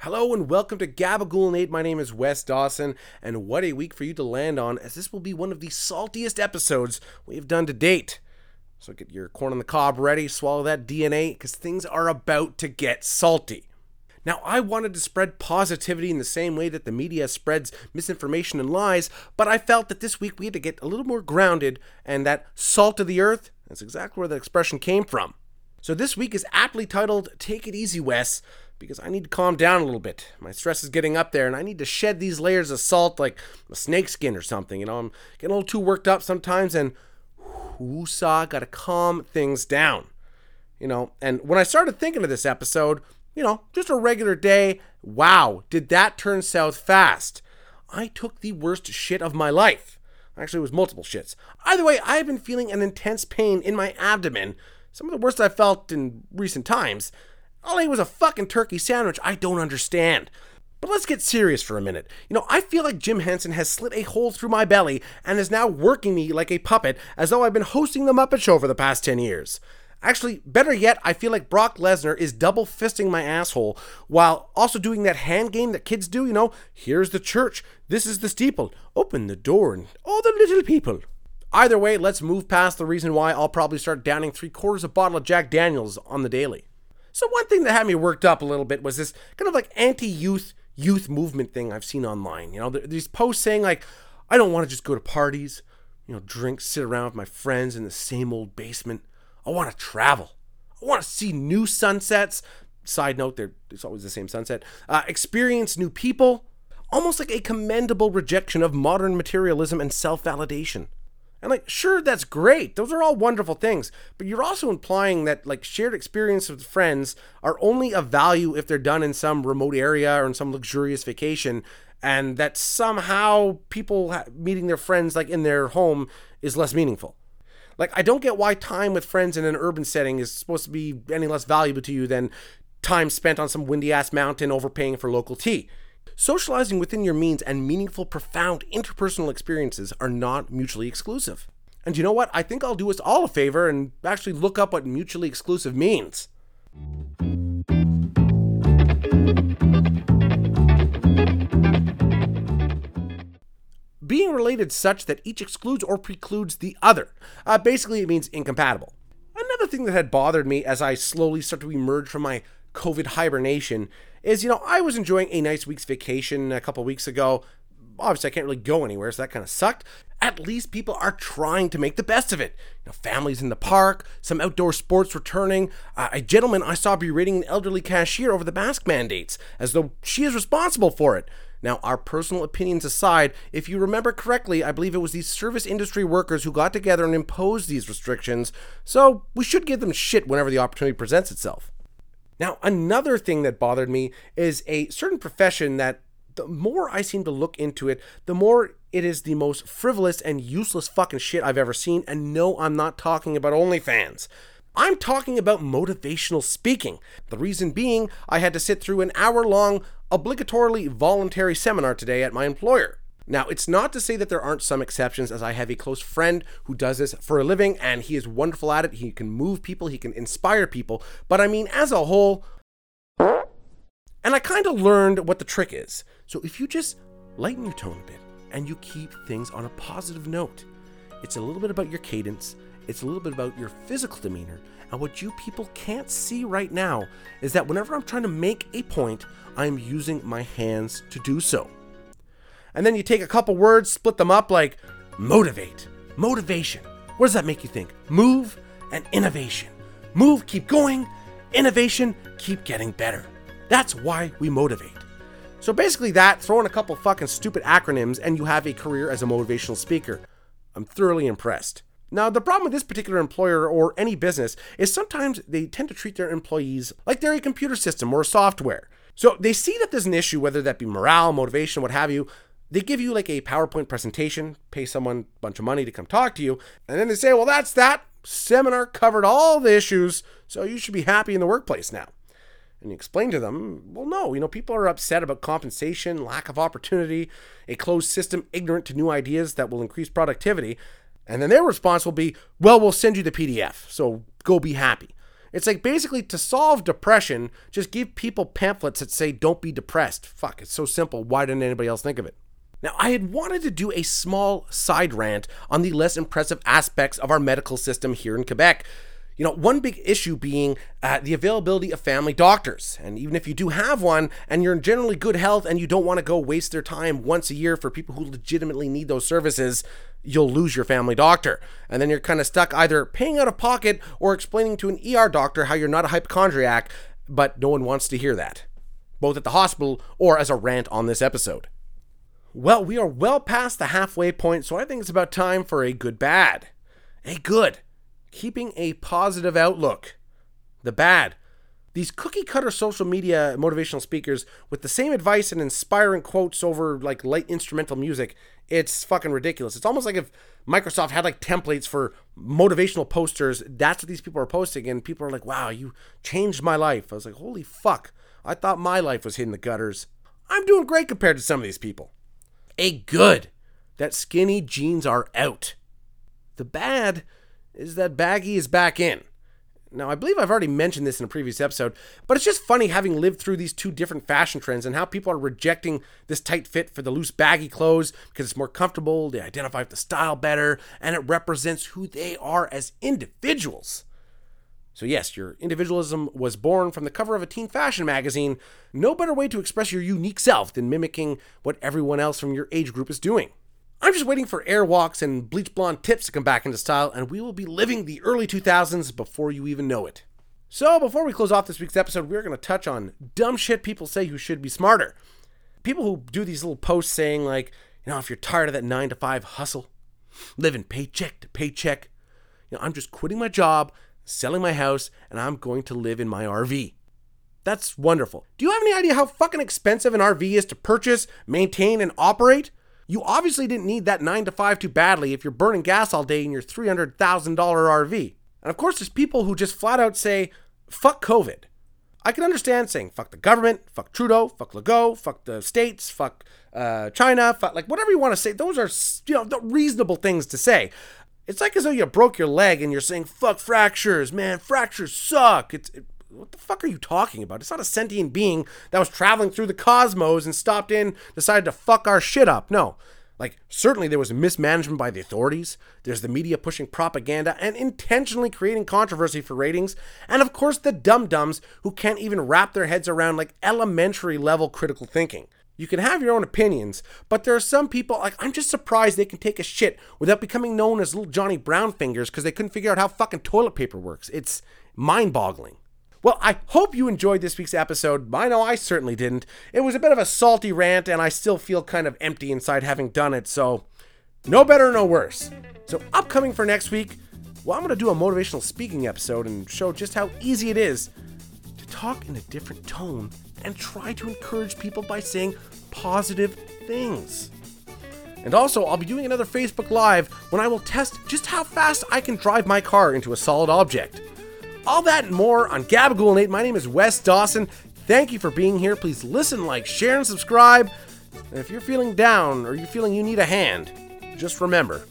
Hello and welcome to Gabagool Aid. My name is Wes Dawson, and what a week for you to land on, as this will be one of the saltiest episodes we have done to date. So get your corn on the cob ready, swallow that DNA, because things are about to get salty. Now, I wanted to spread positivity in the same way that the media spreads misinformation and lies, but I felt that this week we had to get a little more grounded, and that salt of the earth, that's exactly where the expression came from. So this week is aptly titled Take It Easy, Wes, because I need to calm down a little bit. My stress is getting up there, and I need to shed these layers of salt like a snake skin or something. You know, I'm getting a little too worked up sometimes, and woosah, gotta calm things down. You know, and when I started thinking of this episode, you know, just a regular day, wow, did that turn south fast. I took the worst shit of my life. Actually, it was multiple shits. Either way, I have been feeling an intense pain in my abdomen, some of the worst I've felt in recent times. All I ate was a fucking turkey sandwich I don't understand. But let's get serious for a minute. You know, I feel like Jim Henson has slit a hole through my belly and is now working me like a puppet as though I've been hosting the Muppet Show for the past 10 years. Actually, better yet, I feel like Brock Lesnar is double fisting my asshole while also doing that hand game that kids do, you know, here's the church, this is the steeple, open the door, and all the little people. Either way, let's move past the reason why I'll probably start downing three quarters of a bottle of Jack Daniels on the daily. So, one thing that had me worked up a little bit was this kind of like anti youth youth movement thing I've seen online. You know, these posts saying like, I don't want to just go to parties, you know, drink, sit around with my friends in the same old basement. I want to travel. I want to see new sunsets. Side note, it's always the same sunset. Uh, experience new people. Almost like a commendable rejection of modern materialism and self validation. And like, sure, that's great. Those are all wonderful things. But you're also implying that like shared experience with friends are only of value if they're done in some remote area or in some luxurious vacation, and that somehow people meeting their friends like in their home is less meaningful. Like, I don't get why time with friends in an urban setting is supposed to be any less valuable to you than time spent on some windy ass mountain overpaying for local tea. Socializing within your means and meaningful, profound interpersonal experiences are not mutually exclusive. And you know what? I think I'll do us all a favor and actually look up what mutually exclusive means. Being related such that each excludes or precludes the other. Uh, basically, it means incompatible. Another thing that had bothered me as I slowly start to emerge from my COVID hibernation is, you know, I was enjoying a nice week's vacation a couple weeks ago. Obviously, I can't really go anywhere, so that kind of sucked. At least people are trying to make the best of it. You know, families in the park, some outdoor sports returning. Uh, a gentleman I saw berating an elderly cashier over the mask mandates, as though she is responsible for it. Now, our personal opinions aside, if you remember correctly, I believe it was these service industry workers who got together and imposed these restrictions, so we should give them shit whenever the opportunity presents itself. Now, another thing that bothered me is a certain profession that the more I seem to look into it, the more it is the most frivolous and useless fucking shit I've ever seen. And no, I'm not talking about OnlyFans. I'm talking about motivational speaking. The reason being, I had to sit through an hour long, obligatorily voluntary seminar today at my employer. Now, it's not to say that there aren't some exceptions, as I have a close friend who does this for a living and he is wonderful at it. He can move people, he can inspire people. But I mean, as a whole, and I kind of learned what the trick is. So if you just lighten your tone a bit and you keep things on a positive note, it's a little bit about your cadence, it's a little bit about your physical demeanor. And what you people can't see right now is that whenever I'm trying to make a point, I'm using my hands to do so and then you take a couple words, split them up like motivate, motivation. What does that make you think? Move and innovation. Move, keep going. Innovation, keep getting better. That's why we motivate. So basically, that, throw in a couple fucking stupid acronyms, and you have a career as a motivational speaker. I'm thoroughly impressed. Now, the problem with this particular employer or any business is sometimes they tend to treat their employees like they're a computer system or software. So they see that there's an issue, whether that be morale, motivation, what have you, they give you like a PowerPoint presentation, pay someone a bunch of money to come talk to you, and then they say, well, that's that. Seminar covered all the issues, so you should be happy in the workplace now. And you explain to them, well, no, you know, people are upset about compensation, lack of opportunity, a closed system, ignorant to new ideas that will increase productivity. And then their response will be, well, we'll send you the PDF, so go be happy. It's like basically to solve depression, just give people pamphlets that say don't be depressed. Fuck, it's so simple. Why didn't anybody else think of it? Now, I had wanted to do a small side rant on the less impressive aspects of our medical system here in Quebec. You know, one big issue being uh, the availability of family doctors. And even if you do have one and you're in generally good health and you don't want to go waste their time once a year for people who legitimately need those services, you'll lose your family doctor. And then you're kind of stuck either paying out of pocket or explaining to an ER doctor how you're not a hypochondriac, but no one wants to hear that, both at the hospital or as a rant on this episode. Well, we are well past the halfway point, so I think it's about time for a good bad. A good keeping a positive outlook. The bad. These cookie cutter social media motivational speakers with the same advice and inspiring quotes over like light instrumental music, it's fucking ridiculous. It's almost like if Microsoft had like templates for motivational posters, that's what these people are posting, and people are like, wow, you changed my life. I was like, holy fuck, I thought my life was in the gutters. I'm doing great compared to some of these people. A good, that skinny jeans are out. The bad, is that Baggy is back in. Now, I believe I've already mentioned this in a previous episode, but it's just funny having lived through these two different fashion trends and how people are rejecting this tight fit for the loose baggy clothes because it's more comfortable, they identify with the style better, and it represents who they are as individuals. So, yes, your individualism was born from the cover of a teen fashion magazine. No better way to express your unique self than mimicking what everyone else from your age group is doing. I'm just waiting for airwalks and bleach blonde tips to come back into style, and we will be living the early 2000s before you even know it. So, before we close off this week's episode, we're going to touch on dumb shit people say who should be smarter. People who do these little posts saying, like, you know, if you're tired of that nine to five hustle, living paycheck to paycheck, you know, I'm just quitting my job, selling my house, and I'm going to live in my RV. That's wonderful. Do you have any idea how fucking expensive an RV is to purchase, maintain, and operate? You obviously didn't need that 9 to 5 too badly if you're burning gas all day in your $300,000 RV. And of course, there's people who just flat out say, fuck COVID. I can understand saying fuck the government, fuck Trudeau, fuck Legault, fuck the states, fuck uh, China, fuck like whatever you want to say. Those are you know reasonable things to say. It's like as though you broke your leg and you're saying fuck fractures, man. Fractures suck. It's it, what the fuck are you talking about? It's not a sentient being that was traveling through the cosmos and stopped in, decided to fuck our shit up. No. Like, certainly there was mismanagement by the authorities. There's the media pushing propaganda and intentionally creating controversy for ratings. And of course, the dum dums who can't even wrap their heads around like elementary level critical thinking. You can have your own opinions, but there are some people, like, I'm just surprised they can take a shit without becoming known as little Johnny Brown fingers because they couldn't figure out how fucking toilet paper works. It's mind boggling. Well, I hope you enjoyed this week's episode. I know I certainly didn't. It was a bit of a salty rant, and I still feel kind of empty inside having done it, so no better, no worse. So, upcoming for next week, well, I'm going to do a motivational speaking episode and show just how easy it is talk in a different tone and try to encourage people by saying positive things. And also, I'll be doing another Facebook Live when I will test just how fast I can drive my car into a solid object. All that and more on Gabagool Nate. My name is Wes Dawson. Thank you for being here. Please listen, like, share, and subscribe. And if you're feeling down or you're feeling you need a hand, just remember